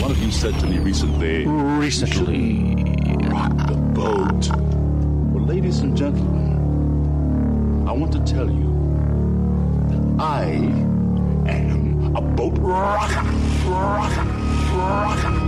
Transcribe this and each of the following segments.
One of you said to me recently, Recently. rock the boat. Well, ladies and gentlemen, I want to tell you that I am a boat rocker. Rocker. Rocker.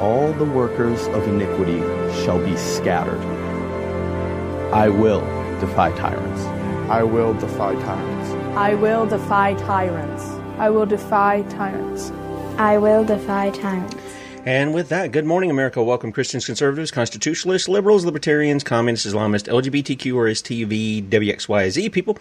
All the workers of iniquity shall be scattered. I will defy tyrants. I will defy tyrants. I will defy tyrants. I will defy tyrants. I will defy tyrants. And with that, good morning, America. Welcome, Christians, conservatives, constitutionalists, liberals, libertarians, communists, Islamists, LGBTQ, RSTV, WXYZ people.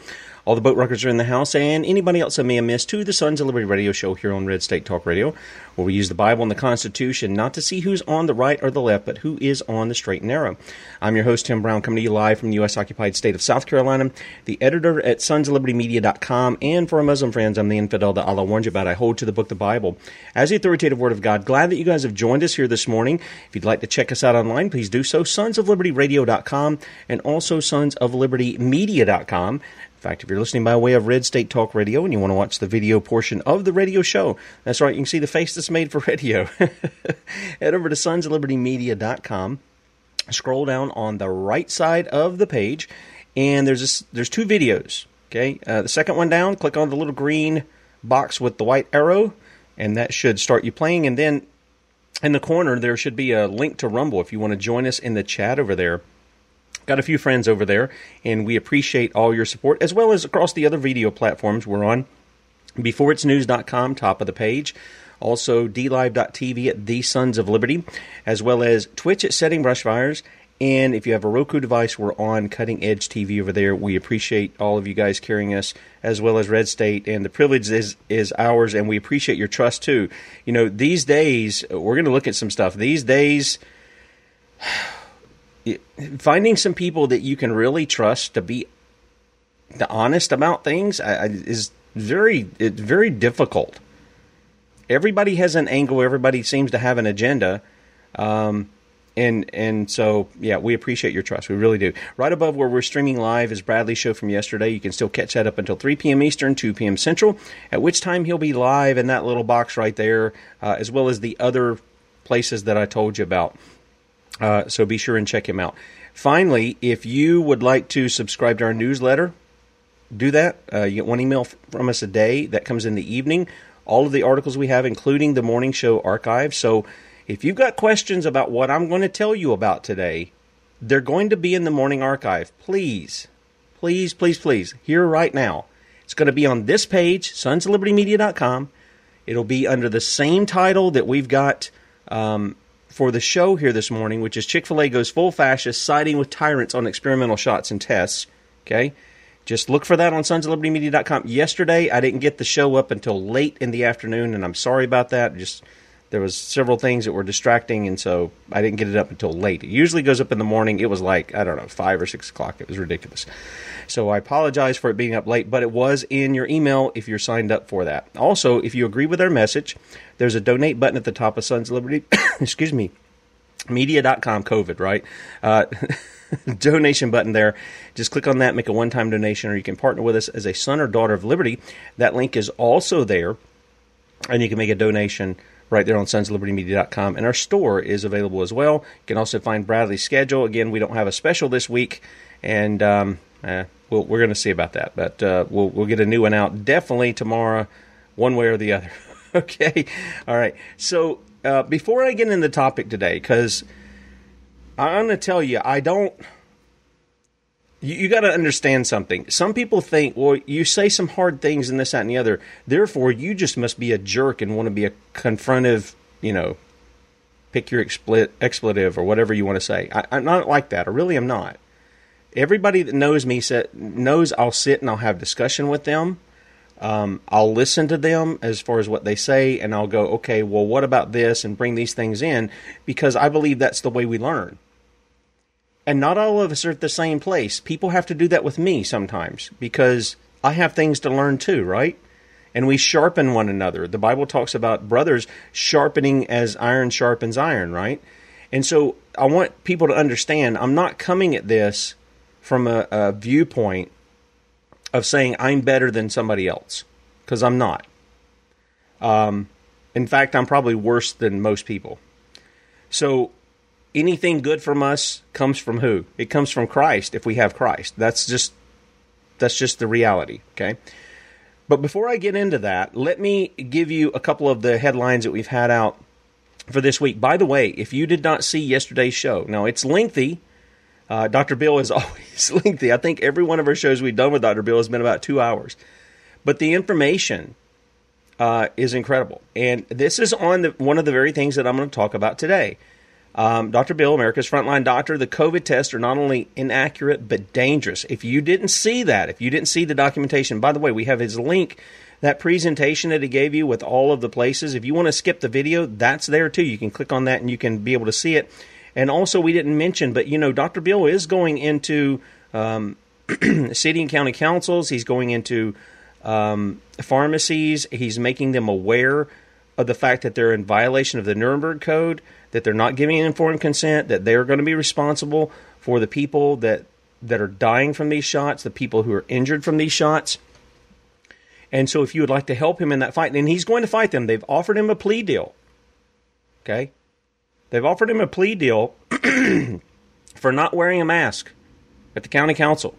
All the boat rockers are in the house, and anybody else I may have missed to the Sons of Liberty radio show here on Red State Talk Radio, where we use the Bible and the Constitution not to see who's on the right or the left, but who is on the straight and narrow. I'm your host, Tim Brown, coming to you live from the U.S. occupied state of South Carolina, the editor at sonsoflibertymedia.com, and for our Muslim friends, I'm the infidel that Allah warned you about. I hold to the book, the Bible, as the authoritative Word of God. Glad that you guys have joined us here this morning. If you'd like to check us out online, please do so. Sonsoflibertyradio.com and also sonsoflibertymedia.com. In fact, if you're listening by way of Red State Talk Radio and you want to watch the video portion of the radio show, that's right, you can see the face that's made for radio. Head over to sonsoflibertymedia.com scroll down on the right side of the page, and there's this, there's two videos. Okay, uh, the second one down, click on the little green box with the white arrow, and that should start you playing. And then in the corner there should be a link to Rumble if you want to join us in the chat over there. Got a few friends over there, and we appreciate all your support as well as across the other video platforms we're on. BeforeIt'sNews.com, top of the page. Also, DLive.tv at The Sons of Liberty, as well as Twitch at Setting Brushfires. And if you have a Roku device, we're on Cutting Edge TV over there. We appreciate all of you guys carrying us, as well as Red State, and the privilege is is ours, and we appreciate your trust too. You know, these days we're going to look at some stuff. These days, finding some people that you can really trust to be the honest about things I, I, is very it's very difficult. Everybody has an angle. Everybody seems to have an agenda, um, and and so yeah, we appreciate your trust. We really do. Right above where we're streaming live is Bradley's show from yesterday. You can still catch that up until 3 p.m. Eastern, 2 p.m. Central. At which time he'll be live in that little box right there, uh, as well as the other places that I told you about. Uh, so be sure and check him out. Finally, if you would like to subscribe to our newsletter, do that. Uh, you get one email from us a day that comes in the evening. All of the articles we have, including the morning show archive. So if you've got questions about what I'm going to tell you about today, they're going to be in the morning archive. Please, please, please, please, here right now. It's going to be on this page, sonsoflibertymedia.com. It'll be under the same title that we've got um, for the show here this morning, which is Chick fil A goes full fascist, siding with tyrants on experimental shots and tests. Okay? Just look for that on sonsoflibertymedia.com. Yesterday, I didn't get the show up until late in the afternoon, and I'm sorry about that. Just there was several things that were distracting, and so I didn't get it up until late. It usually goes up in the morning. It was like I don't know five or six o'clock. It was ridiculous. So I apologize for it being up late, but it was in your email if you're signed up for that. Also, if you agree with our message, there's a donate button at the top of Sons Liberty. excuse me, media.com. COVID right. Uh, donation button there. Just click on that, make a one time donation, or you can partner with us as a son or daughter of liberty. That link is also there, and you can make a donation right there on sonsoflibertymedia.com. And our store is available as well. You can also find Bradley's schedule. Again, we don't have a special this week, and um, eh, we we are going to see about that. But uh, we'll, we'll get a new one out definitely tomorrow, one way or the other. okay? All right. So uh, before I get into the topic today, because I'm going to tell you, I don't you, you got to understand something. Some people think, well, you say some hard things and this, that, and the other. Therefore, you just must be a jerk and want to be a confrontive, you know, pick your expl- expletive or whatever you want to say. I, am not like that. I really am not. Everybody that knows me said, knows I'll sit and I'll have discussion with them. Um, I'll listen to them as far as what they say, and I'll go, okay, well, what about this, and bring these things in because I believe that's the way we learn. And not all of us are at the same place. People have to do that with me sometimes because I have things to learn too, right? And we sharpen one another. The Bible talks about brothers sharpening as iron sharpens iron, right? And so I want people to understand I'm not coming at this from a, a viewpoint of saying I'm better than somebody else because I'm not. Um, in fact, I'm probably worse than most people. So anything good from us comes from who? It comes from Christ if we have Christ. That's just that's just the reality, okay? But before I get into that, let me give you a couple of the headlines that we've had out for this week. By the way, if you did not see yesterday's show, now it's lengthy. Uh, Dr. Bill is always lengthy. I think every one of our shows we've done with Dr. Bill has been about two hours. But the information uh, is incredible. And this is on the, one of the very things that I'm going to talk about today. Um, Dr. Bill, America's Frontline Doctor, the COVID tests are not only inaccurate but dangerous. If you didn't see that, if you didn't see the documentation, by the way, we have his link, that presentation that he gave you with all of the places. If you want to skip the video, that's there too. You can click on that and you can be able to see it. And also, we didn't mention, but you know, Dr. Bill is going into um, city and county councils. He's going into um, pharmacies. He's making them aware of the fact that they're in violation of the Nuremberg Code that they're not giving informed consent, that they're going to be responsible for the people that that are dying from these shots, the people who are injured from these shots. And so if you would like to help him in that fight, and he's going to fight them, they've offered him a plea deal. Okay? They've offered him a plea deal for not wearing a mask at the county council.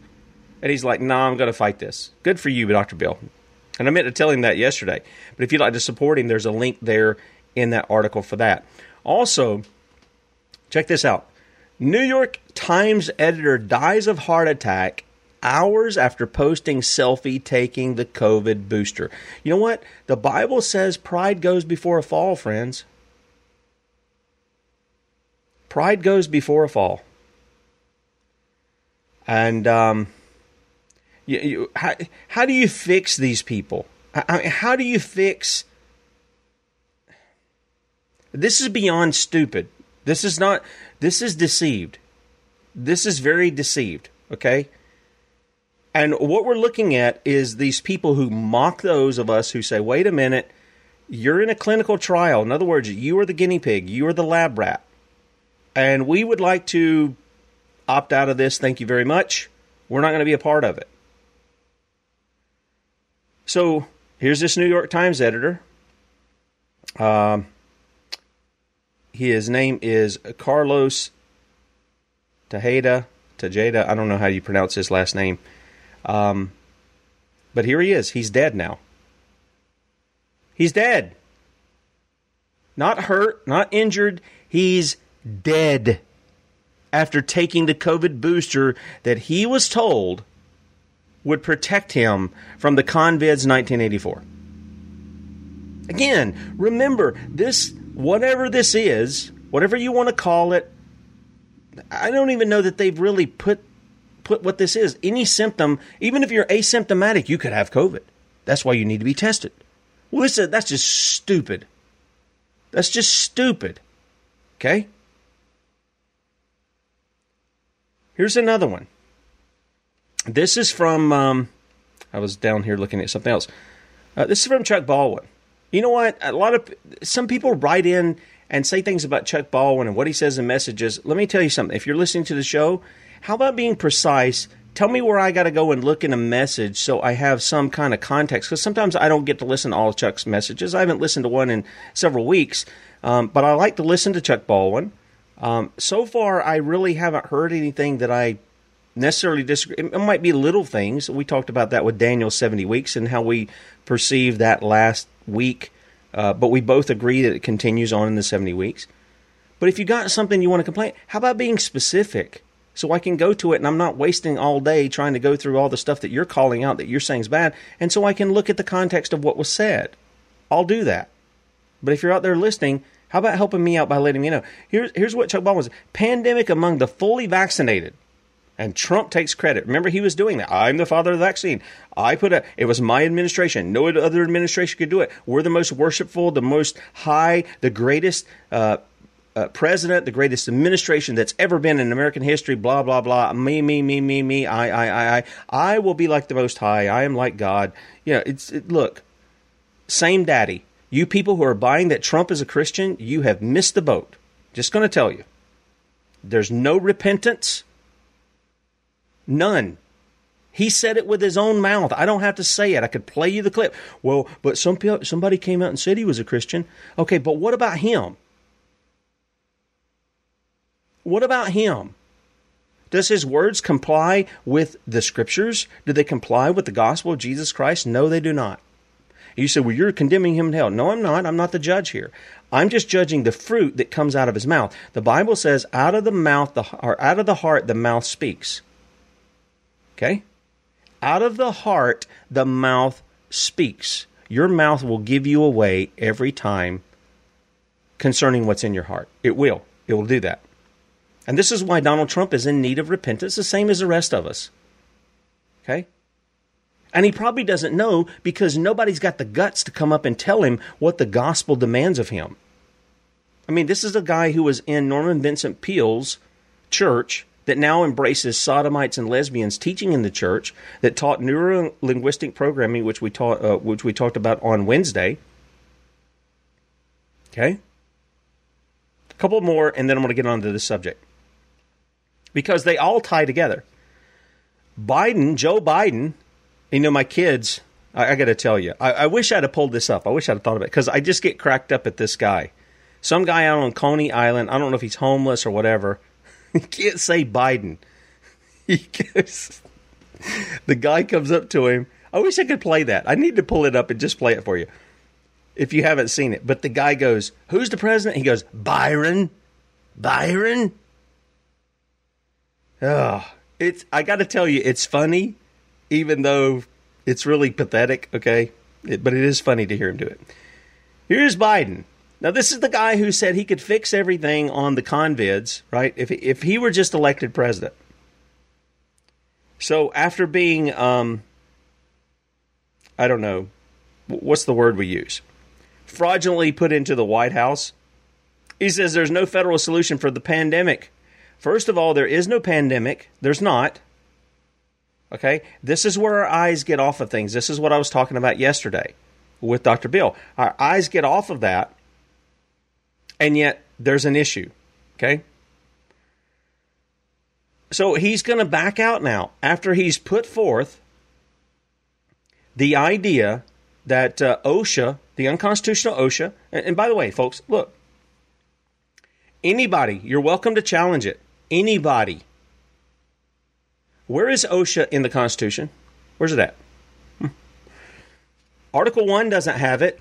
And he's like, nah, I'm going to fight this. Good for you, Dr. Bill. And I meant to tell him that yesterday. But if you'd like to support him, there's a link there in that article for that. Also, check this out New York Times editor dies of heart attack hours after posting selfie taking the COVID booster. You know what? The Bible says pride goes before a fall, friends. Pride goes before a fall. And um, you, you, how, how do you fix these people? How, how do you fix this is beyond stupid. This is not, this is deceived. This is very deceived, okay? And what we're looking at is these people who mock those of us who say, wait a minute, you're in a clinical trial. In other words, you are the guinea pig, you are the lab rat. And we would like to opt out of this. Thank you very much. We're not going to be a part of it. So here's this New York Times editor. Um, his name is Carlos Tejada. Tejada. I don't know how you pronounce his last name. Um, but here he is. He's dead now. He's dead. Not hurt, not injured. He's dead after taking the COVID booster that he was told would protect him from the convids 1984. Again, remember this, whatever this is, whatever you want to call it, I don't even know that they've really put put what this is. Any symptom, even if you're asymptomatic, you could have COVID. That's why you need to be tested. Well, listen, that's just stupid. That's just stupid. Okay? Here's another one. This is from, um, I was down here looking at something else. Uh, this is from Chuck Baldwin. You know what? A lot of, some people write in and say things about Chuck Baldwin and what he says in messages. Let me tell you something. If you're listening to the show, how about being precise? Tell me where I got to go and look in a message so I have some kind of context. Because sometimes I don't get to listen to all Chuck's messages. I haven't listened to one in several weeks, um, but I like to listen to Chuck Baldwin. Um, so far, I really haven't heard anything that I necessarily disagree. It might be little things. We talked about that with Daniel 70 weeks and how we perceive that last week, uh, but we both agree that it continues on in the 70 weeks. But if you got something you want to complain, how about being specific? So I can go to it and I'm not wasting all day trying to go through all the stuff that you're calling out that you're saying is bad. And so I can look at the context of what was said. I'll do that. But if you're out there listening, how about helping me out by letting me know? Here's, here's what Chuck Baldwin was pandemic among the fully vaccinated. And Trump takes credit. Remember, he was doing that. I'm the father of the vaccine. I put a, it was my administration. No other administration could do it. We're the most worshipful, the most high, the greatest uh, uh, president, the greatest administration that's ever been in American history, blah, blah, blah. Me, me, me, me, me. I, I, I, I. I will be like the most high. I am like God. You know, it's, it, look, same daddy. You people who are buying that Trump is a Christian, you have missed the boat. Just going to tell you. There's no repentance. None. He said it with his own mouth. I don't have to say it. I could play you the clip. Well, but some somebody came out and said he was a Christian. Okay, but what about him? What about him? Does his words comply with the scriptures? Do they comply with the gospel of Jesus Christ? No, they do not. You say, well, you're condemning him to hell. No, I'm not. I'm not the judge here. I'm just judging the fruit that comes out of his mouth. The Bible says, out of the mouth, the, or out of the heart, the mouth speaks. Okay? Out of the heart, the mouth speaks. Your mouth will give you away every time concerning what's in your heart. It will. It will do that. And this is why Donald Trump is in need of repentance, the same as the rest of us. Okay? And he probably doesn't know because nobody's got the guts to come up and tell him what the gospel demands of him. I mean, this is a guy who was in Norman Vincent Peale's church that now embraces sodomites and lesbians teaching in the church that taught neuro linguistic programming, which we taught, uh, which we talked about on Wednesday. Okay, a couple more, and then I'm going to get on to this subject because they all tie together. Biden, Joe Biden, you know, my kids, I, I got to tell you, I, I, wish I'd have pulled this up. I wish I'd have thought of it because I just get cracked up at this guy. Some guy out on Coney Island, I don't know if he's homeless or whatever, he can't say Biden. He goes, the guy comes up to him. I wish I could play that. I need to pull it up and just play it for you if you haven't seen it. But the guy goes, Who's the president? He goes, Byron. Byron. Oh, it's I got to tell you, it's funny, even though it's really pathetic. Okay, it, but it is funny to hear him do it. Here's Biden. Now, this is the guy who said he could fix everything on the convids, right? If if he were just elected president. So after being, um, I don't know, what's the word we use? Fraudulently put into the White House. He says there's no federal solution for the pandemic. First of all, there is no pandemic. There's not. Okay? This is where our eyes get off of things. This is what I was talking about yesterday with Dr. Bill. Our eyes get off of that, and yet there's an issue. Okay? So he's going to back out now after he's put forth the idea that uh, OSHA, the unconstitutional OSHA, and, and by the way, folks, look, anybody, you're welcome to challenge it anybody. Where is OSHA in the Constitution? Where's it at? Hmm. Article 1 doesn't have it.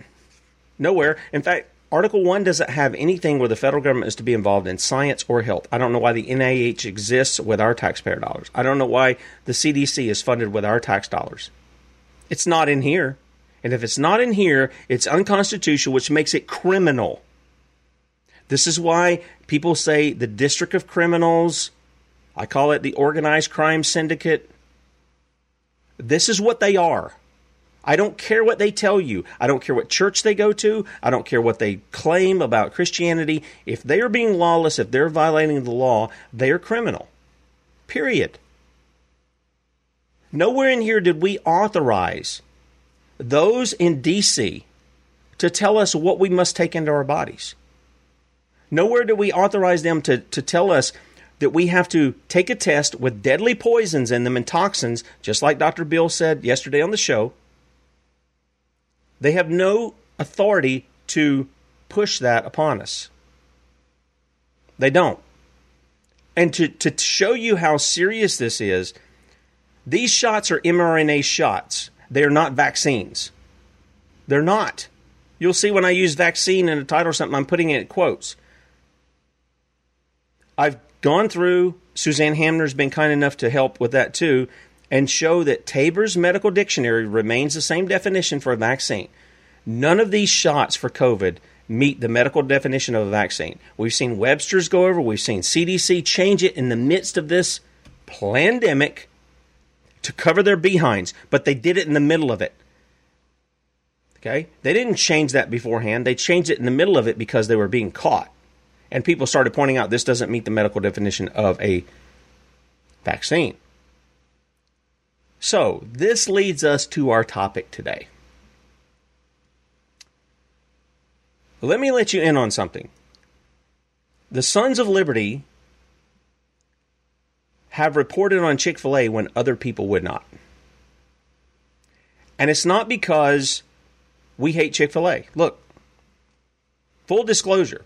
Nowhere. In fact, Article 1 doesn't have anything where the federal government is to be involved in science or health. I don't know why the NIH exists with our taxpayer dollars. I don't know why the CDC is funded with our tax dollars. It's not in here. And if it's not in here, it's unconstitutional, which makes it criminal. This is why people say the District of Criminals, I call it the Organized Crime Syndicate. This is what they are. I don't care what they tell you. I don't care what church they go to. I don't care what they claim about Christianity. If they are being lawless, if they're violating the law, they are criminal. Period. Nowhere in here did we authorize those in D.C. to tell us what we must take into our bodies. Nowhere do we authorize them to, to tell us that we have to take a test with deadly poisons in them and toxins, just like Dr. Bill said yesterday on the show. They have no authority to push that upon us. They don't. And to, to show you how serious this is, these shots are mRNA shots. They are not vaccines. They're not. You'll see when I use vaccine in a title or something, I'm putting it in quotes. I've gone through, Suzanne Hamner's been kind enough to help with that too, and show that Taber's medical dictionary remains the same definition for a vaccine. None of these shots for COVID meet the medical definition of a vaccine. We've seen Webster's go over, we've seen CDC change it in the midst of this pandemic to cover their behinds, but they did it in the middle of it. Okay? They didn't change that beforehand. They changed it in the middle of it because they were being caught. And people started pointing out this doesn't meet the medical definition of a vaccine. So, this leads us to our topic today. Let me let you in on something. The Sons of Liberty have reported on Chick fil A when other people would not. And it's not because we hate Chick fil A. Look, full disclosure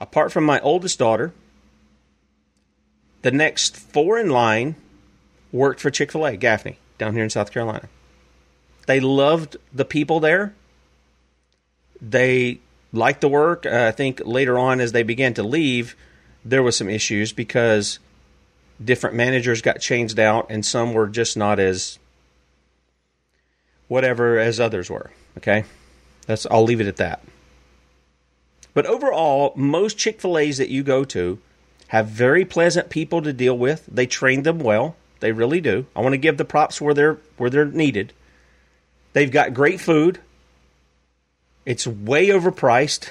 apart from my oldest daughter, the next four in line worked for Chick fil A, Gaffney, down here in South Carolina. They loved the people there. They liked the work. Uh, I think later on, as they began to leave, there was some issues because different managers got changed out, and some were just not as whatever as others were. Okay, that's I'll leave it at that. But overall, most Chick fil A's that you go to have very pleasant people to deal with. They train them well. They really do. I want to give the props where they're where they're needed. They've got great food. It's way overpriced.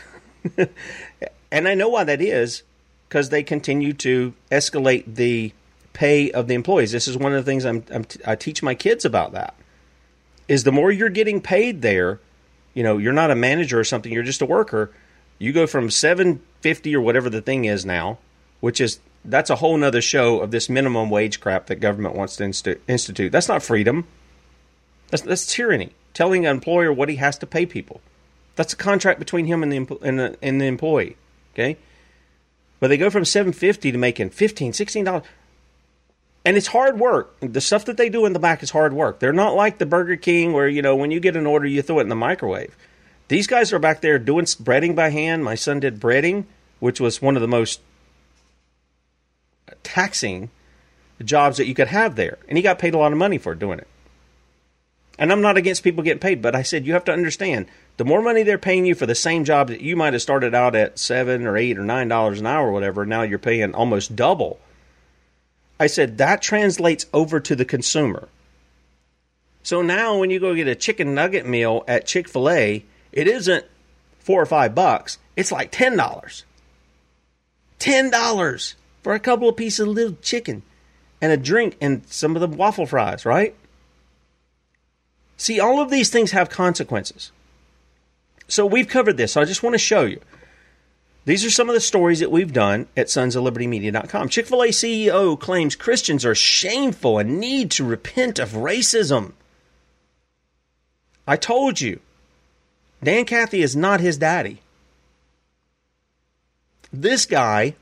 and I know why that is because they continue to escalate the pay of the employees. This is one of the things I'm, I'm I teach my kids about that. Is the more you're getting paid there, you know, you're not a manager or something, you're just a worker you go from 750 or whatever the thing is now, which is that's a whole nother show of this minimum wage crap that government wants to inst- institute. That's not freedom. That's, that's tyranny. Telling an employer what he has to pay people. That's a contract between him and the, and the, and the employee. Okay? But they go from 750 to making 15 $16. And it's hard work. The stuff that they do in the back is hard work. They're not like the Burger King where, you know, when you get an order, you throw it in the microwave. These guys are back there doing breading by hand. My son did breading, which was one of the most taxing the jobs that you could have there. And he got paid a lot of money for doing it. And I'm not against people getting paid, but I said you have to understand the more money they're paying you for the same job that you might have started out at seven or eight or nine dollars an hour or whatever, now you're paying almost double. I said that translates over to the consumer. So now when you go get a chicken nugget meal at Chick fil A, it isn't four or five bucks. It's like ten dollars. Ten dollars for a couple of pieces of little chicken and a drink and some of the waffle fries, right? See, all of these things have consequences. So we've covered this. So I just want to show you. These are some of the stories that we've done at sonsoflibertymedia.com. Chick fil A CEO claims Christians are shameful and need to repent of racism. I told you. Dan Cathy is not his daddy. This guy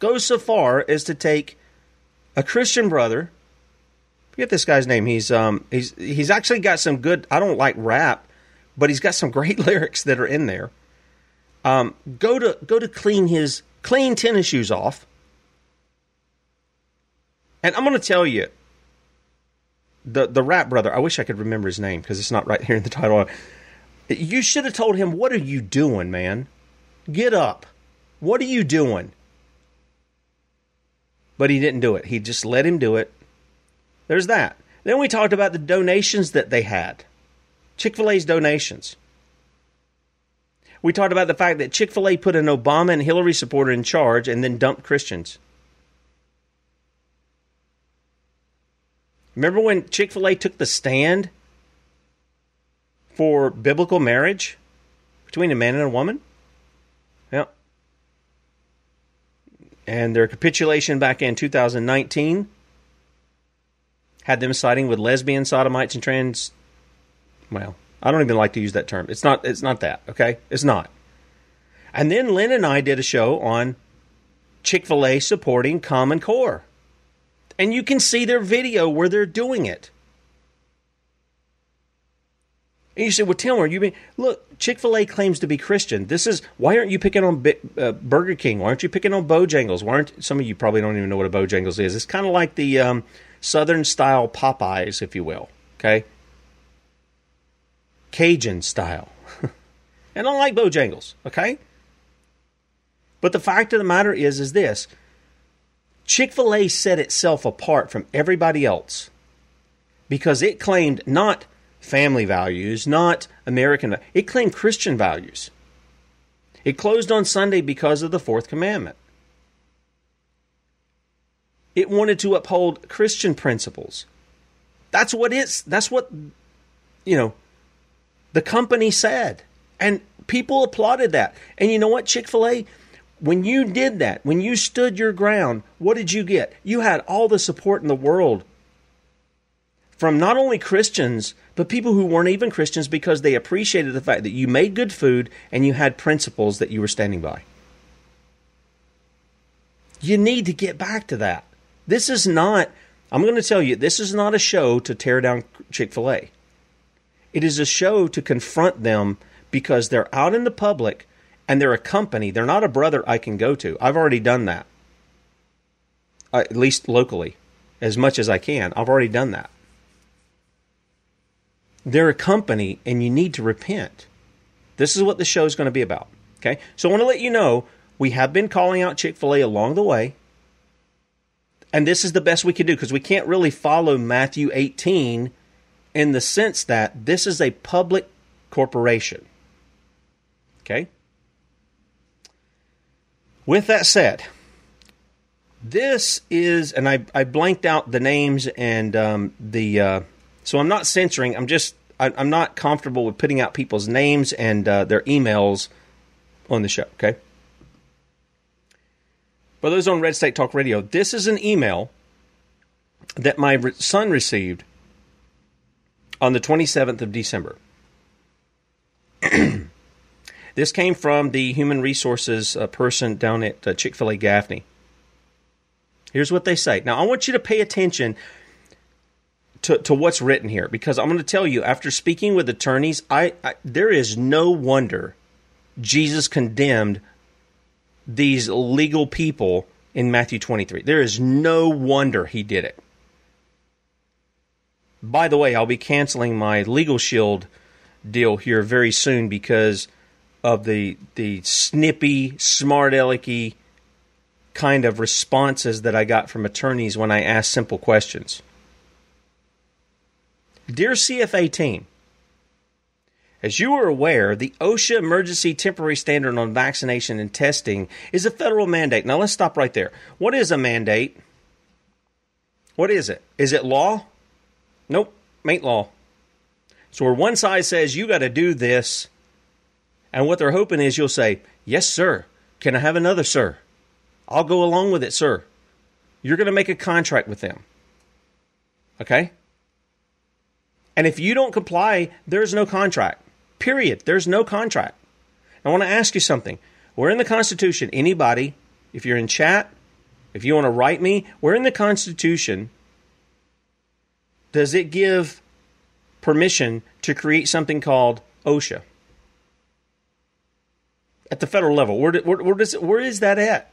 goes so far as to take a Christian brother. Forget this guy's name. He's um he's he's actually got some good. I don't like rap, but he's got some great lyrics that are in there. um, go to go to clean his clean tennis shoes off. And I'm going to tell you, the the rap brother. I wish I could remember his name because it's not right here in the title. You should have told him, "What are you doing, man? Get up! What are you doing?" But he didn't do it. He just let him do it. There's that. Then we talked about the donations that they had. Chick Fil A's donations. We talked about the fact that Chick fil A put an Obama and Hillary supporter in charge and then dumped Christians. Remember when Chick fil A took the stand for biblical marriage between a man and a woman? Yeah. And their capitulation back in 2019 had them siding with lesbian sodomites and trans. Well, I don't even like to use that term. It's not. It's not that. Okay, it's not. And then Lynn and I did a show on Chick Fil A supporting Common Core, and you can see their video where they're doing it. And you say, "Well, are you being look?" Chick Fil A claims to be Christian. This is why aren't you picking on uh, Burger King? Why aren't you picking on Bojangles? Why aren't some of you probably don't even know what a Bojangles is? It's kind of like the um, Southern style Popeyes, if you will. Okay, Cajun style. and I like Bojangles, okay? But the fact of the matter is is this. Chick-fil-A set itself apart from everybody else because it claimed not family values, not American, it claimed Christian values. It closed on Sunday because of the fourth commandment. It wanted to uphold Christian principles. That's what it's that's what you know the company said. And people applauded that. And you know what, Chick fil A? When you did that, when you stood your ground, what did you get? You had all the support in the world from not only Christians, but people who weren't even Christians because they appreciated the fact that you made good food and you had principles that you were standing by. You need to get back to that. This is not, I'm going to tell you, this is not a show to tear down Chick fil A. It is a show to confront them because they're out in the public and they're a company. They're not a brother I can go to. I've already done that, at least locally, as much as I can. I've already done that. They're a company and you need to repent. This is what the show is going to be about. Okay? So I want to let you know we have been calling out Chick fil A along the way. And this is the best we can do because we can't really follow Matthew 18 in the sense that this is a public corporation. Okay? With that said, this is, and I, I blanked out the names and um, the, uh, so I'm not censoring, I'm just, I, am not comfortable with putting out people's names and uh, their emails on the show, okay? For those on Red State Talk Radio, this is an email that my son received on the 27th of December. this came from the human resources uh, person down at uh, Chick fil A Gaffney. Here's what they say. Now, I want you to pay attention to, to what's written here because I'm going to tell you, after speaking with attorneys, I, I there is no wonder Jesus condemned these legal people in Matthew 23. There is no wonder he did it. By the way, I'll be canceling my Legal Shield deal here very soon because of the the snippy, smart alecky kind of responses that I got from attorneys when I asked simple questions. Dear CFA team, as you are aware, the OSHA Emergency Temporary Standard on Vaccination and Testing is a federal mandate. Now let's stop right there. What is a mandate? What is it? Is it law? Nope, ain't law. So where one side says you got to do this, and what they're hoping is you'll say, "Yes, sir. Can I have another, sir? I'll go along with it, sir." You're going to make a contract with them. Okay? And if you don't comply, there's no contract. Period. There's no contract. I want to ask you something. We're in the Constitution. Anybody, if you're in chat, if you want to write me, we're in the Constitution does it give permission to create something called OSHA? at the federal level? Where, where, where, does, where is that at?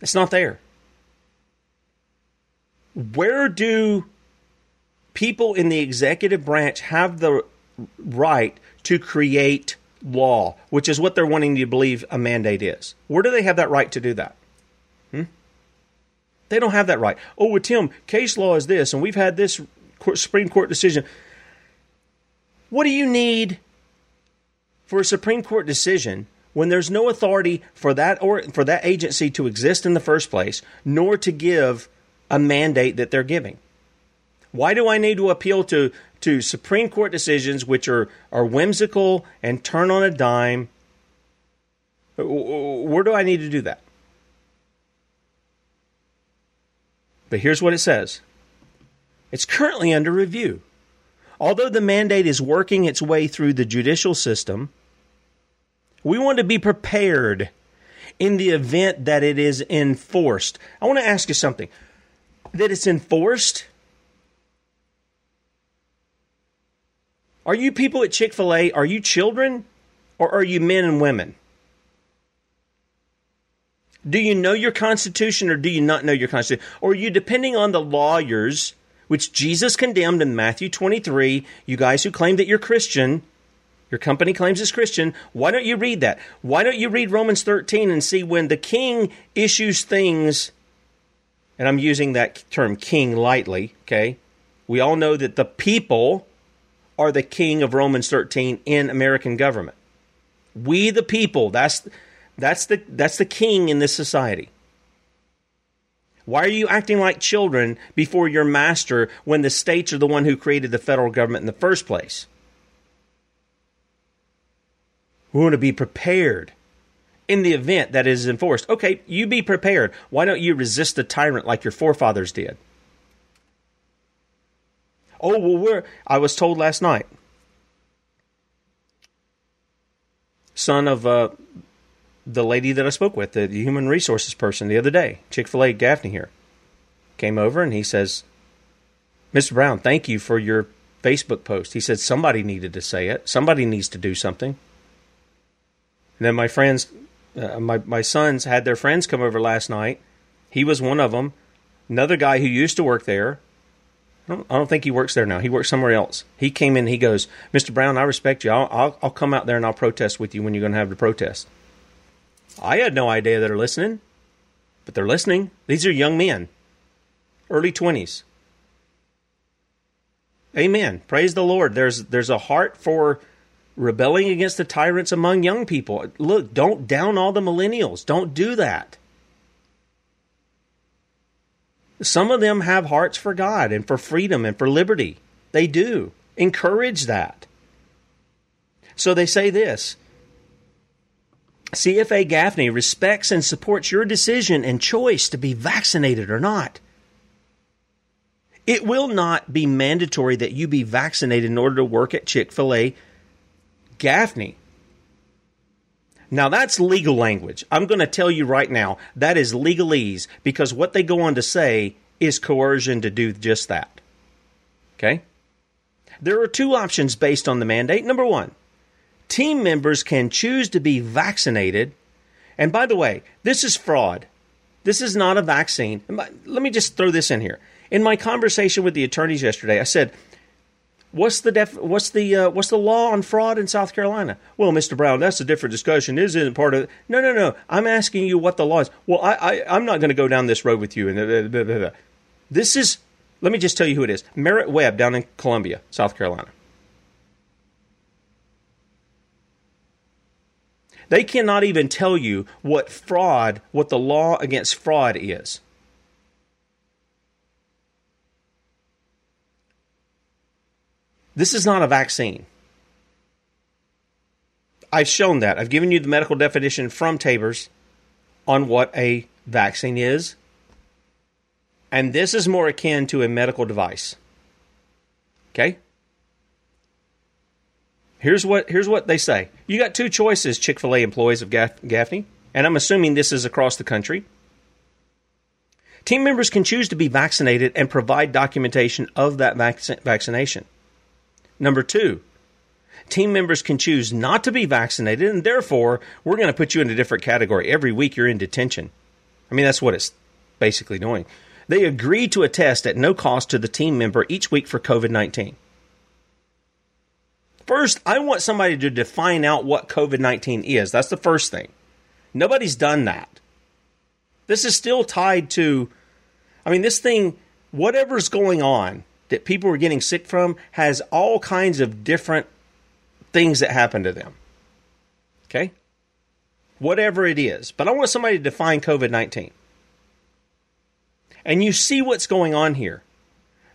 It's not there. Where do people in the executive branch have the right to create law, which is what they're wanting you to believe a mandate is? Where do they have that right to do that? Hmm? They don't have that right. Oh, well, Tim, case law is this, and we've had this Supreme Court decision. What do you need for a Supreme Court decision when there's no authority for that or for that agency to exist in the first place, nor to give a mandate that they're giving? Why do I need to appeal to, to Supreme Court decisions which are, are whimsical and turn on a dime? Uh, where do I need to do that? But here's what it says it's currently under review. Although the mandate is working its way through the judicial system, we want to be prepared in the event that it is enforced. I want to ask you something. That it's enforced? Are you people at Chick fil A, are you children or are you men and women? Do you know your Constitution or do you not know your Constitution? Or are you depending on the lawyers which Jesus condemned in Matthew 23. You guys who claim that you're Christian, your company claims it's Christian, why don't you read that? Why don't you read Romans 13 and see when the king issues things, and I'm using that term king lightly, okay? We all know that the people are the king of Romans 13 in American government. We the people, that's that's the that's the king in this society. Why are you acting like children before your master when the states are the one who created the federal government in the first place? We want to be prepared in the event that it is enforced. Okay, you be prepared. Why don't you resist the tyrant like your forefathers did? Oh, well, we're, I was told last night, son of uh, the lady that I spoke with, the human resources person the other day, Chick fil A Gaffney here, came over and he says, Mr. Brown, thank you for your Facebook post. He said somebody needed to say it. Somebody needs to do something. And then my friends, uh, my, my sons had their friends come over last night. He was one of them. Another guy who used to work there. I don't, think he works there now. He works somewhere else. He came in. He goes, Mr. Brown, I respect you. I'll, I'll, I'll come out there and I'll protest with you when you're going to have the protest. I had no idea they're listening, but they're listening. These are young men, early 20s. Amen. Praise the Lord. There's there's a heart for rebelling against the tyrants among young people. Look, don't down all the millennials. Don't do that. Some of them have hearts for God and for freedom and for liberty. They do. Encourage that. So they say this CFA Gaffney respects and supports your decision and choice to be vaccinated or not. It will not be mandatory that you be vaccinated in order to work at Chick fil A Gaffney. Now, that's legal language. I'm going to tell you right now that is legalese because what they go on to say is coercion to do just that. Okay? There are two options based on the mandate. Number one, team members can choose to be vaccinated. And by the way, this is fraud. This is not a vaccine. Let me just throw this in here. In my conversation with the attorneys yesterday, I said, "What's the def- what's the uh, what's the law on fraud in South Carolina?" Well, Mr. Brown, that's a different discussion. Isn't part of it? No, no, no. I'm asking you what the law is. Well, I, I I'm not going to go down this road with you. And blah, blah, blah, this is. Let me just tell you who it is. Merritt Webb down in Columbia, South Carolina. They cannot even tell you what fraud, what the law against fraud is. This is not a vaccine. I've shown that. I've given you the medical definition from Taber's on what a vaccine is. And this is more akin to a medical device. Okay? Here's what here's what they say. You got two choices, Chick Fil A employees of Gaff- Gaffney, and I'm assuming this is across the country. Team members can choose to be vaccinated and provide documentation of that vac- vaccination. Number two, team members can choose not to be vaccinated, and therefore we're going to put you in a different category. Every week you're in detention. I mean, that's what it's basically doing. They agree to a test at no cost to the team member each week for COVID 19. First, I want somebody to define out what COVID 19 is. That's the first thing. Nobody's done that. This is still tied to, I mean, this thing, whatever's going on that people were getting sick from, has all kinds of different things that happen to them. Okay? Whatever it is. But I want somebody to define COVID 19. And you see what's going on here.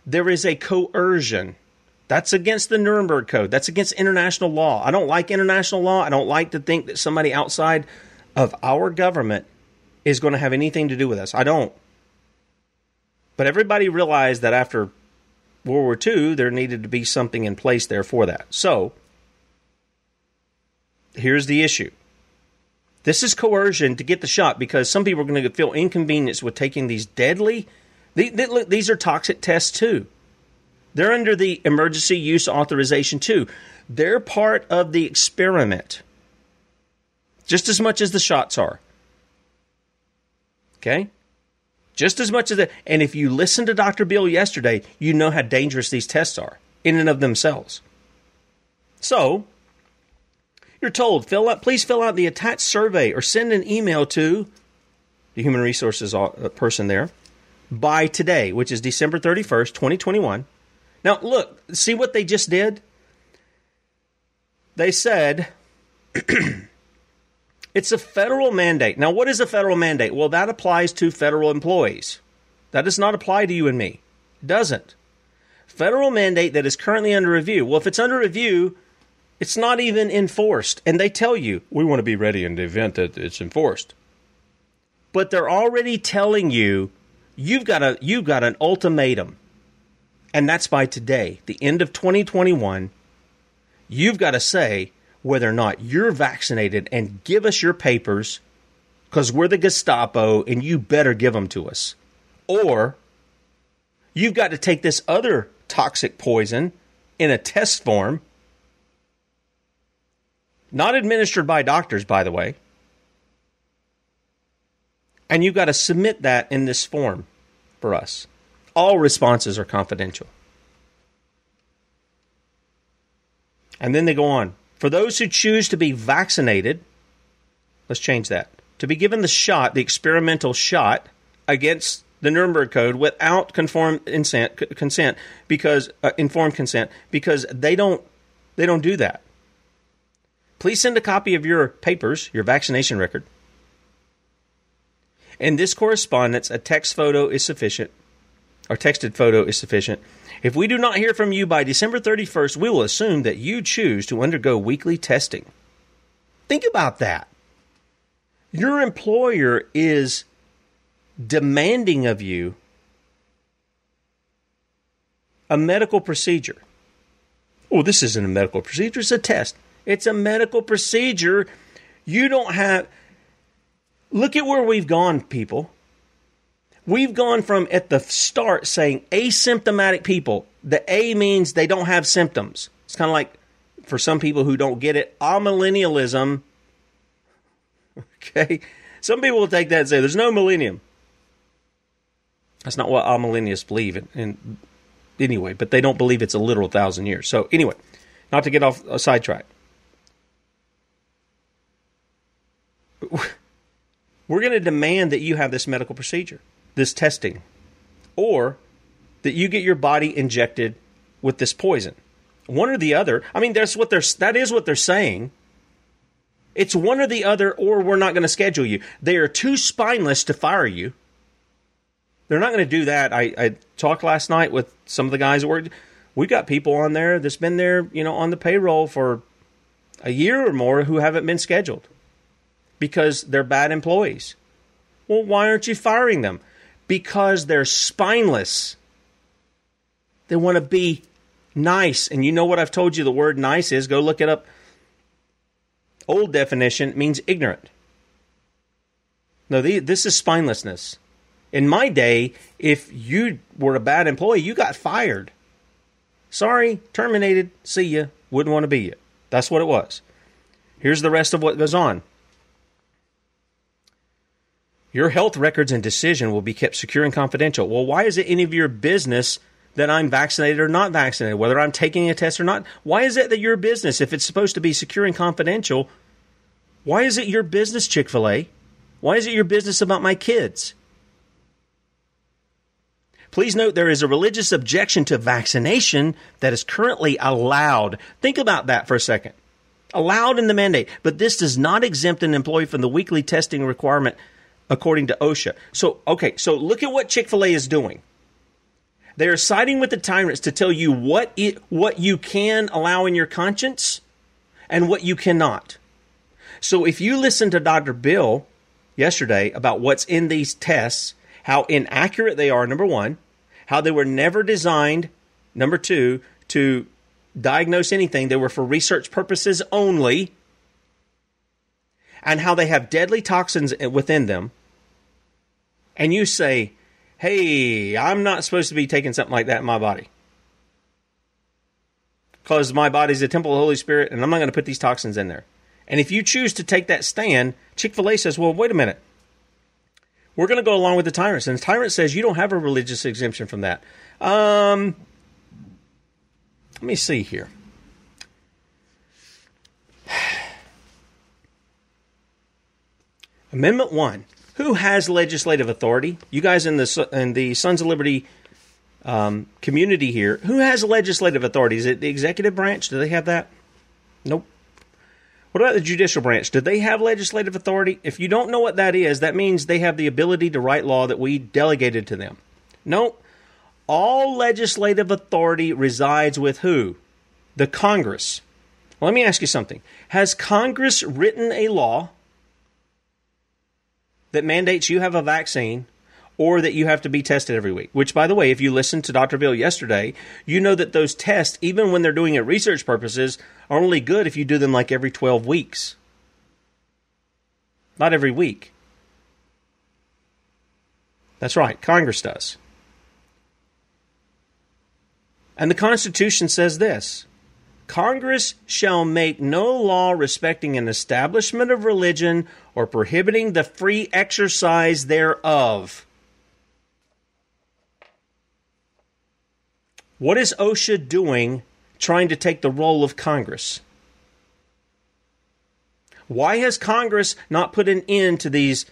There is a coercion. That's against the Nuremberg Code. That's against international law. I don't like international law. I don't like to think that somebody outside of our government is going to have anything to do with us. I don't. But everybody realized that after World War II, there needed to be something in place there for that. So, here's the issue. This is coercion to get the shot because some people are going to feel inconvenienced with taking these deadly. These are toxic tests too. They're under the emergency use authorization too. They're part of the experiment just as much as the shots are. Okay? Just as much as that. And if you listen to Dr. Bill yesterday, you know how dangerous these tests are in and of themselves. So, you're told, fill out, please fill out the attached survey or send an email to the human resources uh, person there by today, which is December 31st, 2021. Now, look, see what they just did? They said it's a federal mandate. Now, what is a federal mandate? Well, that applies to federal employees. That does not apply to you and me. It doesn't. Federal mandate that is currently under review. Well, if it's under review, it's not even enforced. And they tell you, we want to be ready in the event that it's enforced. But they're already telling you you've got a you've got an ultimatum. And that's by today, the end of 2021. You've got to say whether or not you're vaccinated and give us your papers because we're the Gestapo and you better give them to us. Or you've got to take this other toxic poison in a test form not administered by doctors, by the way. And you've got to submit that in this form for us. All responses are confidential. And then they go on. For those who choose to be vaccinated, let's change that. To be given the shot, the experimental shot against the Nuremberg Code without conform consent, because uh, informed consent because they don't they don't do that. Please send a copy of your papers, your vaccination record. In this correspondence, a text photo is sufficient, or texted photo is sufficient. If we do not hear from you by December 31st, we will assume that you choose to undergo weekly testing. Think about that. Your employer is demanding of you a medical procedure. Oh, this isn't a medical procedure, it's a test. It's a medical procedure. You don't have. Look at where we've gone, people. We've gone from at the start saying asymptomatic people. The A means they don't have symptoms. It's kind of like for some people who don't get it, amillennialism. Okay. Some people will take that and say there's no millennium. That's not what amillennialists believe. In, in, anyway, but they don't believe it's a literal thousand years. So, anyway, not to get off uh, a sidetrack. we're going to demand that you have this medical procedure, this testing, or that you get your body injected with this poison. One or the other. I mean, that's what they're that is what they're saying. It's one or the other, or we're not going to schedule you. They are too spineless to fire you. They're not going to do that. I, I talked last night with some of the guys. We've got people on there that's been there, you know, on the payroll for a year or more who haven't been scheduled because they're bad employees. Well, why aren't you firing them? Because they're spineless. They want to be nice. And you know what I've told you the word nice is? Go look it up. Old definition means ignorant. No, this is spinelessness. In my day, if you were a bad employee, you got fired. Sorry, terminated. See ya. Wouldn't want to be you. That's what it was. Here's the rest of what goes on. Your health records and decision will be kept secure and confidential. Well, why is it any of your business that I'm vaccinated or not vaccinated, whether I'm taking a test or not? Why is it that your business, if it's supposed to be secure and confidential, why is it your business, Chick fil A? Why is it your business about my kids? Please note there is a religious objection to vaccination that is currently allowed. Think about that for a second. Allowed in the mandate, but this does not exempt an employee from the weekly testing requirement according to OSHA. So, okay, so look at what Chick fil A is doing. They are siding with the tyrants to tell you what, it, what you can allow in your conscience and what you cannot. So, if you listen to Dr. Bill yesterday about what's in these tests, how inaccurate they are, number one, how they were never designed, number two, to diagnose anything. They were for research purposes only, and how they have deadly toxins within them. And you say, hey, I'm not supposed to be taking something like that in my body. Because my body's a temple of the Holy Spirit, and I'm not going to put these toxins in there. And if you choose to take that stand, Chick fil A says, well, wait a minute. We're going to go along with the tyrants. And the tyrant says you don't have a religious exemption from that. Um, let me see here. Amendment 1. Who has legislative authority? You guys in the, in the Sons of Liberty um, community here, who has legislative authority? Is it the executive branch? Do they have that? Nope. What about the judicial branch? Do they have legislative authority? If you don't know what that is, that means they have the ability to write law that we delegated to them. Nope. All legislative authority resides with who? The Congress. Let me ask you something. Has Congress written a law that mandates you have a vaccine or that you have to be tested every week. Which, by the way, if you listened to Dr. Bill yesterday, you know that those tests, even when they're doing it research purposes, are only good if you do them like every 12 weeks. Not every week. That's right, Congress does. And the Constitution says this Congress shall make no law respecting an establishment of religion or prohibiting the free exercise thereof What is OSHA doing trying to take the role of Congress? Why has Congress not put an end to these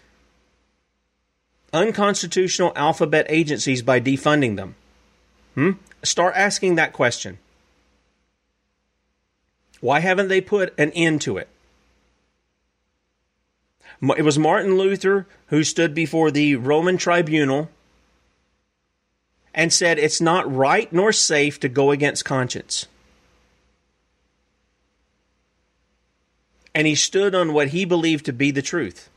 unconstitutional alphabet agencies by defunding them? Hmm? Start asking that question. Why haven't they put an end to it? It was Martin Luther who stood before the Roman tribunal and said it's not right nor safe to go against conscience. And he stood on what he believed to be the truth.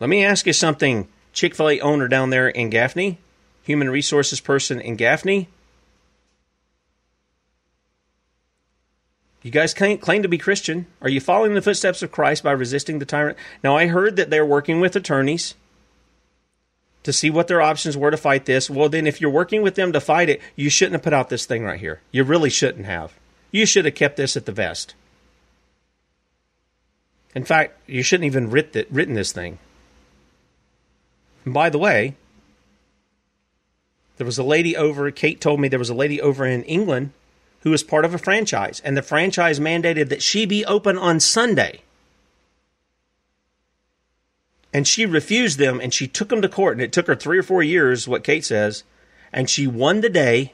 Let me ask you something, Chick fil A owner down there in Gaffney, human resources person in Gaffney. You guys claim, claim to be Christian. Are you following the footsteps of Christ by resisting the tyrant? Now, I heard that they're working with attorneys to see what their options were to fight this. Well, then, if you're working with them to fight it, you shouldn't have put out this thing right here. You really shouldn't have. You should have kept this at the vest. In fact, you shouldn't even writ written this thing. And by the way, there was a lady over, Kate told me there was a lady over in England who was part of a franchise, and the franchise mandated that she be open on Sunday. And she refused them and she took them to court and it took her three or four years what kate says and she won the day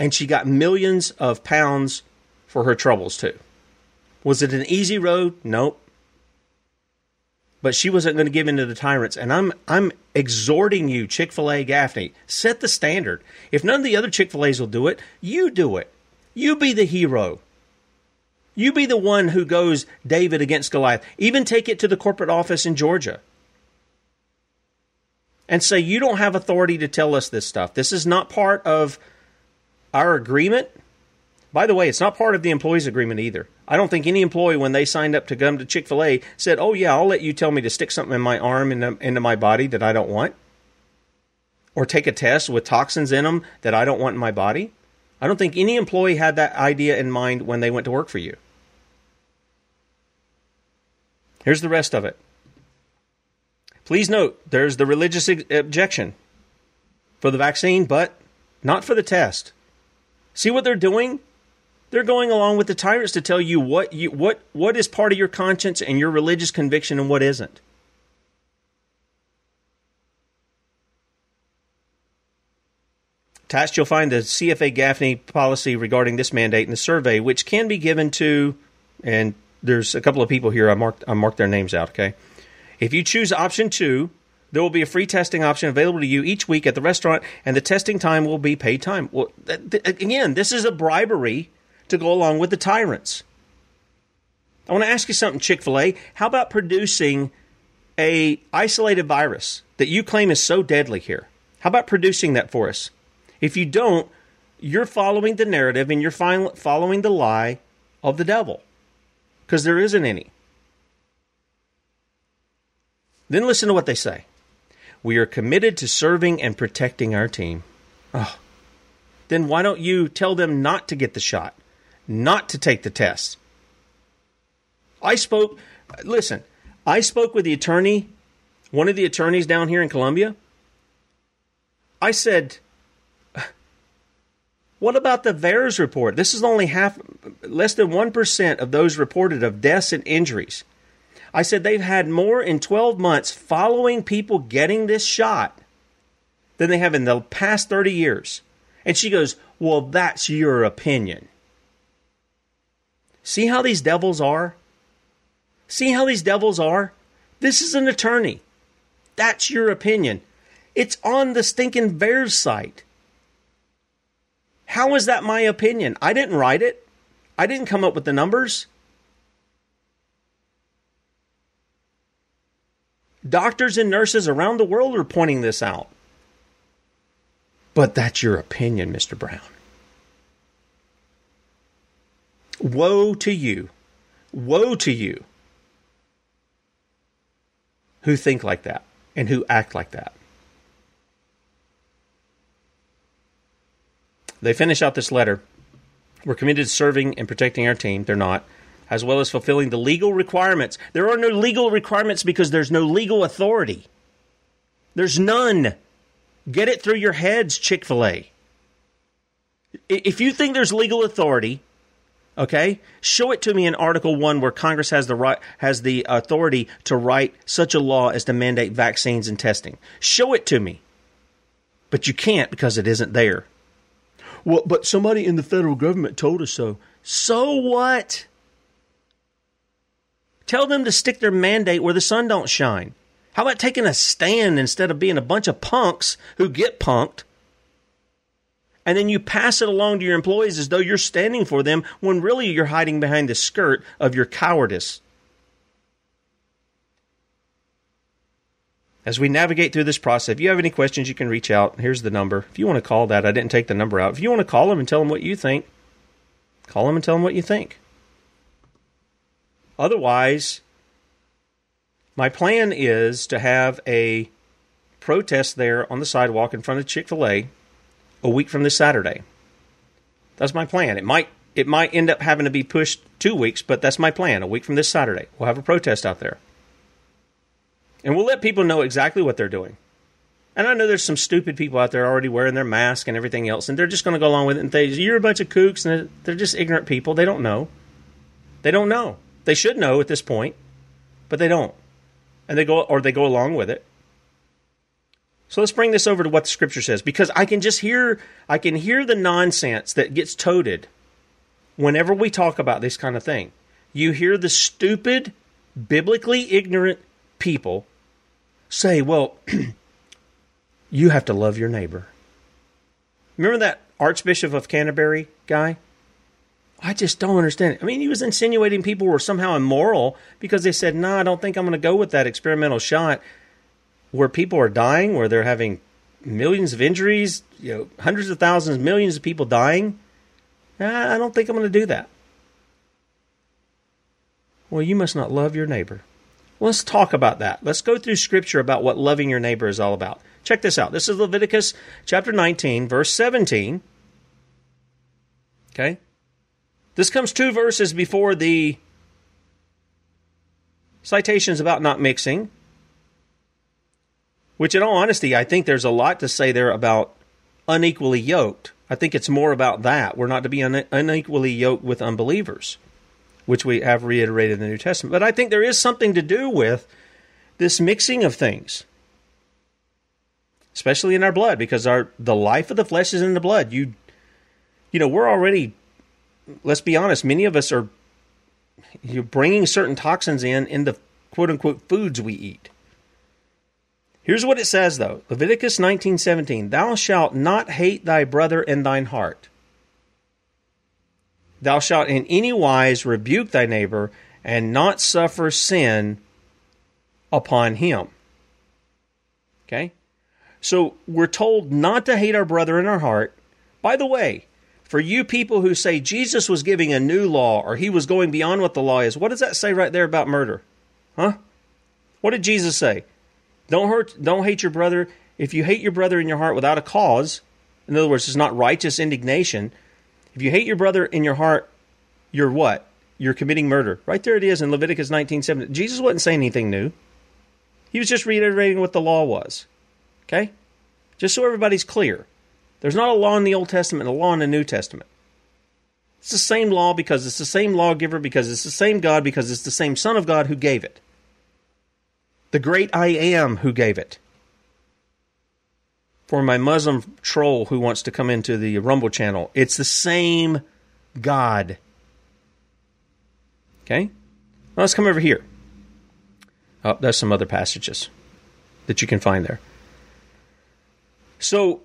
and she got millions of pounds for her troubles too. Was it an easy road? Nope but she wasn't going to give in to the tyrants and i'm i'm exhorting you chick-fil-a gaffney set the standard if none of the other chick-fil-a's will do it you do it you be the hero you be the one who goes David against Goliath. Even take it to the corporate office in Georgia and say, You don't have authority to tell us this stuff. This is not part of our agreement. By the way, it's not part of the employees' agreement either. I don't think any employee, when they signed up to come to Chick fil A, said, Oh, yeah, I'll let you tell me to stick something in my arm and into my body that I don't want. Or take a test with toxins in them that I don't want in my body. I don't think any employee had that idea in mind when they went to work for you. Here's the rest of it. Please note there's the religious objection for the vaccine, but not for the test. See what they're doing? They're going along with the tyrants to tell you what you what what is part of your conscience and your religious conviction and what isn't. Attached, you'll find the CFA Gaffney policy regarding this mandate in the survey, which can be given to, and there's a couple of people here. I marked I marked their names out. Okay, if you choose option two, there will be a free testing option available to you each week at the restaurant, and the testing time will be paid time. Well, th- th- again, this is a bribery to go along with the tyrants. I want to ask you something, Chick Fil A. How about producing a isolated virus that you claim is so deadly here? How about producing that for us? If you don't, you're following the narrative and you're following the lie of the devil because there isn't any. Then listen to what they say. We are committed to serving and protecting our team. Oh. Then why don't you tell them not to get the shot, not to take the test? I spoke, listen, I spoke with the attorney, one of the attorneys down here in Columbia. I said, what about the VAERS report? This is only half, less than 1% of those reported of deaths and injuries. I said they've had more in 12 months following people getting this shot than they have in the past 30 years. And she goes, Well, that's your opinion. See how these devils are? See how these devils are? This is an attorney. That's your opinion. It's on the stinking VAERS site. How is that my opinion? I didn't write it. I didn't come up with the numbers. Doctors and nurses around the world are pointing this out. But that's your opinion, Mr. Brown. Woe to you. Woe to you who think like that and who act like that. They finish out this letter. We're committed to serving and protecting our team. They're not. As well as fulfilling the legal requirements. There are no legal requirements because there's no legal authority. There's none. Get it through your heads, Chick fil A. If you think there's legal authority, okay, show it to me in Article 1 where Congress has the right has the authority to write such a law as to mandate vaccines and testing. Show it to me. But you can't because it isn't there. Well, but somebody in the federal government told us so. So what? Tell them to stick their mandate where the sun don't shine. How about taking a stand instead of being a bunch of punks who get punked? And then you pass it along to your employees as though you're standing for them when really you're hiding behind the skirt of your cowardice. As we navigate through this process, if you have any questions, you can reach out. Here's the number. If you want to call that, I didn't take the number out. If you want to call them and tell them what you think, call them and tell them what you think. Otherwise, my plan is to have a protest there on the sidewalk in front of Chick fil A a week from this Saturday. That's my plan. It might it might end up having to be pushed two weeks, but that's my plan. A week from this Saturday, we'll have a protest out there. And we'll let people know exactly what they're doing. And I know there's some stupid people out there already wearing their mask and everything else, and they're just going to go along with it and say, You're a bunch of kooks, and they're just ignorant people. They don't know. They don't know. They should know at this point, but they don't. And they go, or they go along with it. So let's bring this over to what the scripture says, because I can just hear, I can hear the nonsense that gets toted whenever we talk about this kind of thing. You hear the stupid, biblically ignorant people say, well, you have to love your neighbor. Remember that Archbishop of Canterbury guy? I just don't understand it. I mean, he was insinuating people were somehow immoral because they said, no, nah, I don't think I'm going to go with that experimental shot where people are dying, where they're having millions of injuries, you know, hundreds of thousands, millions of people dying. I don't think I'm going to do that. Well, you must not love your neighbor. Let's talk about that. Let's go through scripture about what loving your neighbor is all about. Check this out. This is Leviticus chapter 19, verse 17. Okay? This comes two verses before the citations about not mixing, which, in all honesty, I think there's a lot to say there about unequally yoked. I think it's more about that. We're not to be unequally yoked with unbelievers, which we have reiterated in the New Testament. But I think there is something to do with this mixing of things, especially in our blood, because our the life of the flesh is in the blood. You, you know, we're already. Let's be honest. Many of us are. You're bringing certain toxins in in the quote unquote foods we eat. Here's what it says though. Leviticus 19:17, "Thou shalt not hate thy brother in thine heart. Thou shalt in any wise rebuke thy neighbor and not suffer sin upon him." Okay? So we're told not to hate our brother in our heart. By the way, for you people who say Jesus was giving a new law or he was going beyond what the law is, what does that say right there about murder? Huh? What did Jesus say? Don't hurt don't hate your brother. If you hate your brother in your heart without a cause, in other words, it's not righteous indignation. If you hate your brother in your heart, you're what? You're committing murder. Right there it is in Leviticus 19:7. Jesus wasn't saying anything new. He was just reiterating what the law was. Okay? Just so everybody's clear. There's not a law in the Old Testament and a law in the New Testament. It's the same law because it's the same lawgiver, because it's the same God, because it's the same Son of God who gave it the great I am who gave it. For my Muslim troll who wants to come into the Rumble channel, it's the same God. Okay? Let's come over here. Oh, there's some other passages that you can find there. So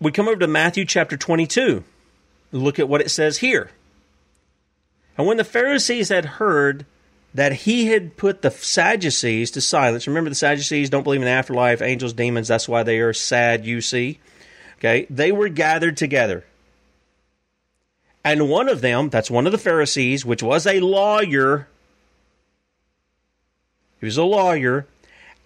we come over to Matthew chapter 22. Look at what it says here. And when the Pharisees had heard that he had put the Sadducees to silence. Remember, the Sadducees don't believe in afterlife, angels, demons. That's why they are sad, you see. Okay? They were gathered together. And one of them, that's one of the Pharisees, which was a lawyer, he was a lawyer,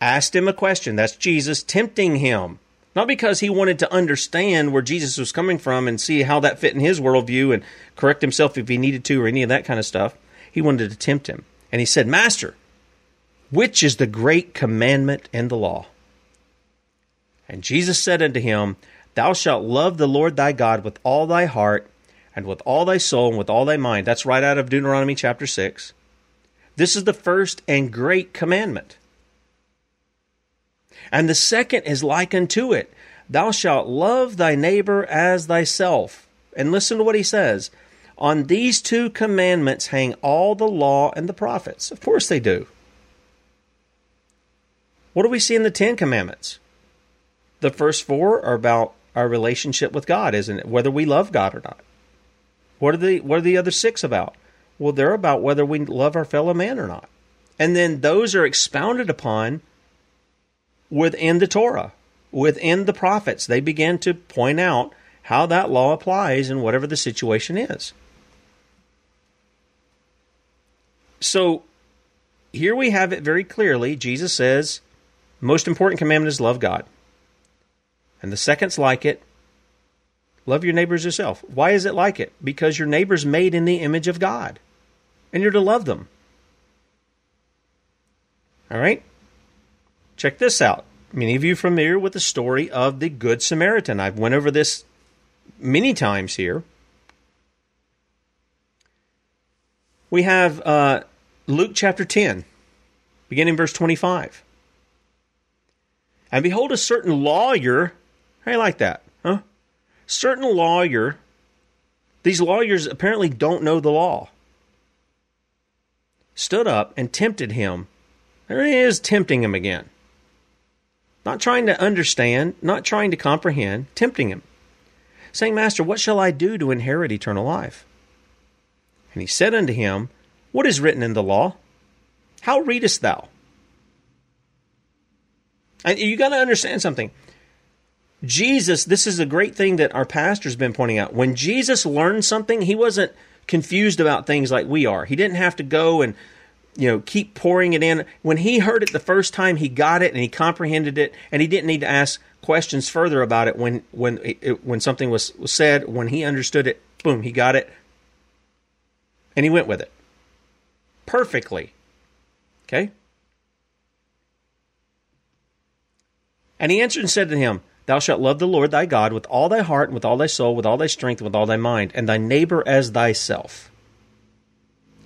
asked him a question. That's Jesus tempting him. Not because he wanted to understand where Jesus was coming from and see how that fit in his worldview and correct himself if he needed to or any of that kind of stuff. He wanted to tempt him. And he said, Master, which is the great commandment in the law? And Jesus said unto him, Thou shalt love the Lord thy God with all thy heart, and with all thy soul, and with all thy mind. That's right out of Deuteronomy chapter 6. This is the first and great commandment. And the second is like unto it Thou shalt love thy neighbor as thyself. And listen to what he says on these two commandments hang all the law and the prophets. Of course they do. What do we see in the Ten Commandments? The first four are about our relationship with God, isn't it? Whether we love God or not. What are the what are the other six about? Well, they're about whether we love our fellow man or not. And then those are expounded upon within the Torah, within the prophets. They begin to point out how that law applies in whatever the situation is. So here we have it very clearly. Jesus says, most important commandment is love God. And the second's like it love your neighbors yourself. Why is it like it? Because your neighbor's made in the image of God, and you're to love them. All right? Check this out. Many of you are familiar with the story of the Good Samaritan. I've went over this many times here. We have uh, Luke chapter 10, beginning verse 25. And behold, a certain lawyer, how you like that, huh? Certain lawyer, these lawyers apparently don't know the law, stood up and tempted him. There he is tempting him again. Not trying to understand, not trying to comprehend, tempting him, saying, Master, what shall I do to inherit eternal life? And he said unto him, what is written in the law? How readest thou? And you got to understand something. Jesus, this is a great thing that our pastor's been pointing out. When Jesus learned something, he wasn't confused about things like we are. He didn't have to go and you know keep pouring it in. When he heard it the first time, he got it and he comprehended it, and he didn't need to ask questions further about it when when it, when something was, was said. When he understood it, Boom, he got it. And he went with it. Perfectly. Okay? And he answered and said to him, Thou shalt love the Lord thy God with all thy heart, and with all thy soul, with all thy strength, and with all thy mind, and thy neighbor as thyself.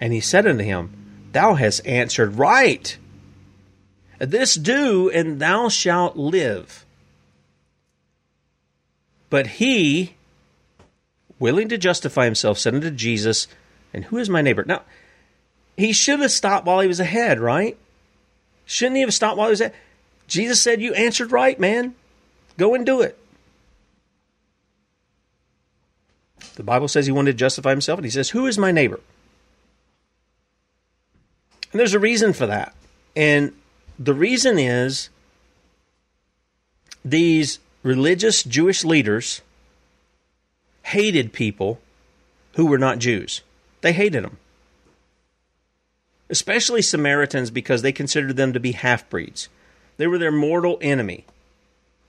And he said unto him, Thou hast answered right. This do, and thou shalt live. But he, willing to justify himself, said unto Jesus, And who is my neighbor? Now, he should have stopped while he was ahead, right? Shouldn't he have stopped while he was ahead? Jesus said, You answered right, man. Go and do it. The Bible says he wanted to justify himself, and he says, Who is my neighbor? And there's a reason for that. And the reason is these religious Jewish leaders hated people who were not Jews. They hated them. Especially Samaritans because they considered them to be half breeds. They were their mortal enemy.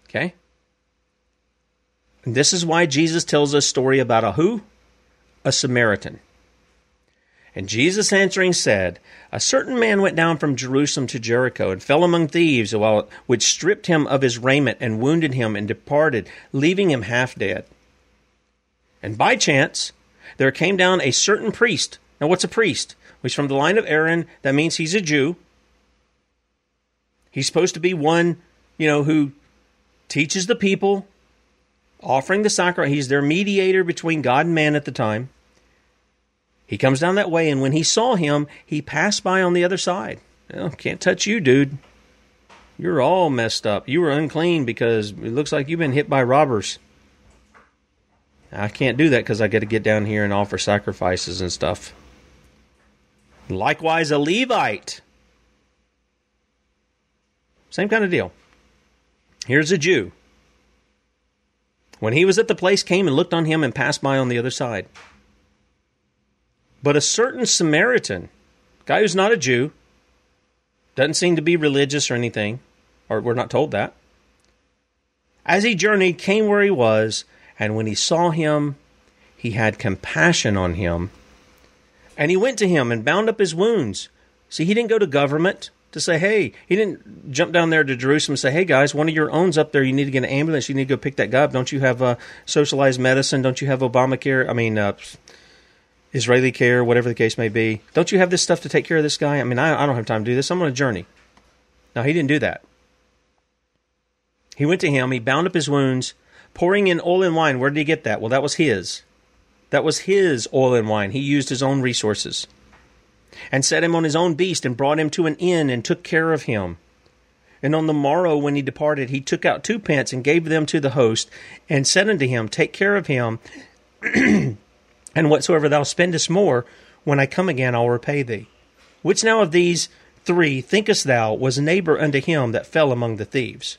Okay? And this is why Jesus tells a story about a who? A Samaritan. And Jesus answering said, A certain man went down from Jerusalem to Jericho and fell among thieves, which stripped him of his raiment and wounded him and departed, leaving him half dead. And by chance, there came down a certain priest. Now, what's a priest? He's from the line of Aaron. That means he's a Jew. He's supposed to be one, you know, who teaches the people, offering the sacrifice. He's their mediator between God and man at the time. He comes down that way, and when he saw him, he passed by on the other side. Can't touch you, dude. You're all messed up. You were unclean because it looks like you've been hit by robbers. I can't do that because I got to get down here and offer sacrifices and stuff. Likewise, a Levite same kind of deal. Here's a Jew. When he was at the place, came and looked on him and passed by on the other side. But a certain Samaritan, guy who's not a Jew, doesn't seem to be religious or anything, or we're not told that. As he journeyed, came where he was, and when he saw him, he had compassion on him. And he went to him and bound up his wounds. See, he didn't go to government to say, hey, he didn't jump down there to Jerusalem and say, hey guys, one of your own's up there. You need to get an ambulance. You need to go pick that guy up. Don't you have uh, socialized medicine? Don't you have Obamacare? I mean, uh, Israeli care, whatever the case may be. Don't you have this stuff to take care of this guy? I mean, I, I don't have time to do this. I'm on a journey. Now, he didn't do that. He went to him. He bound up his wounds, pouring in oil and wine. Where did he get that? Well, that was his. That was his oil and wine. He used his own resources and set him on his own beast, and brought him to an inn, and took care of him. And on the morrow, when he departed, he took out two pence, and gave them to the host, and said unto him, Take care of him, and whatsoever thou spendest more, when I come again, I'll repay thee. Which now of these three thinkest thou was neighbor unto him that fell among the thieves?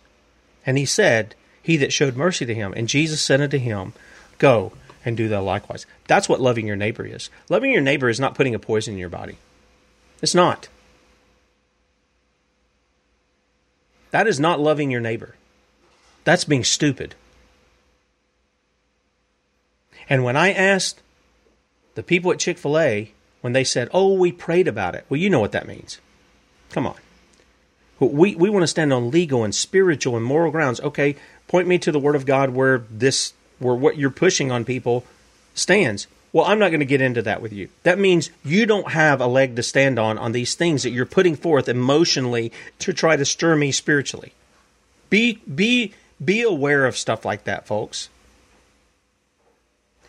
And he said, He that showed mercy to him. And Jesus said unto him, Go and do thou likewise. That's what loving your neighbor is. Loving your neighbor is not putting a poison in your body. It's not. That is not loving your neighbor. That's being stupid. And when I asked the people at Chick fil A, when they said, Oh, we prayed about it, well, you know what that means. Come on. We, we want to stand on legal and spiritual and moral grounds. Okay, point me to the Word of God where this where what you're pushing on people stands. Well, I'm not going to get into that with you. That means you don't have a leg to stand on on these things that you're putting forth emotionally to try to stir me spiritually. Be be be aware of stuff like that, folks.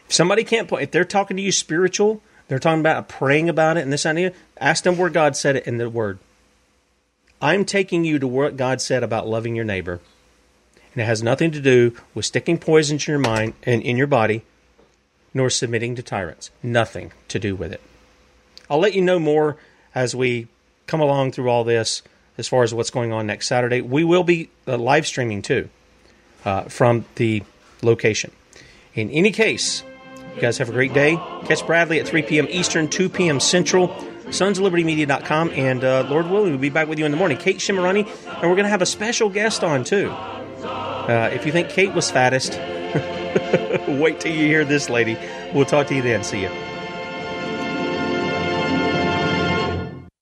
If somebody can't point, if they're talking to you spiritual, they're talking about praying about it and this idea, ask them where God said it in the Word. I'm taking you to what God said about loving your neighbor and it has nothing to do with sticking poison in your mind and in your body, nor submitting to tyrants. Nothing to do with it. I'll let you know more as we come along through all this as far as what's going on next Saturday. We will be uh, live streaming too uh, from the location. In any case, you guys have a great day. Catch Bradley at 3 p.m. Eastern, 2 p.m. Central, sonsoflibertymedia.com, and uh, Lord willing, we'll be back with you in the morning. Kate Shemirani, and we're going to have a special guest on too. Uh, if you think Kate was fattest, wait till you hear this lady. We'll talk to you then. See you.